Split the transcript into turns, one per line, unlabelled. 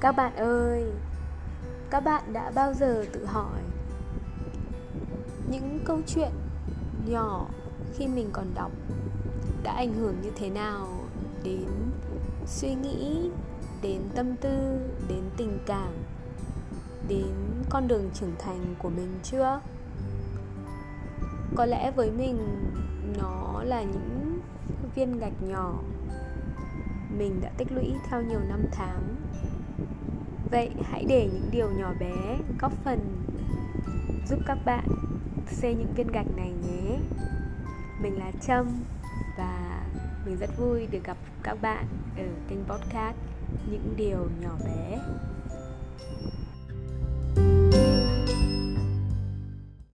Các bạn ơi, các bạn đã bao giờ tự hỏi những câu chuyện nhỏ khi mình còn đọc đã ảnh hưởng như thế nào đến suy nghĩ, đến tâm tư, đến tình cảm, đến con đường trưởng thành của mình chưa? Có lẽ với mình nó là những viên gạch nhỏ mình đã tích lũy theo nhiều năm tháng vậy hãy để những điều nhỏ bé góp phần giúp các bạn xây những viên gạch này nhé. Mình là trâm và mình rất vui được gặp các bạn ở kênh podcast những điều nhỏ bé.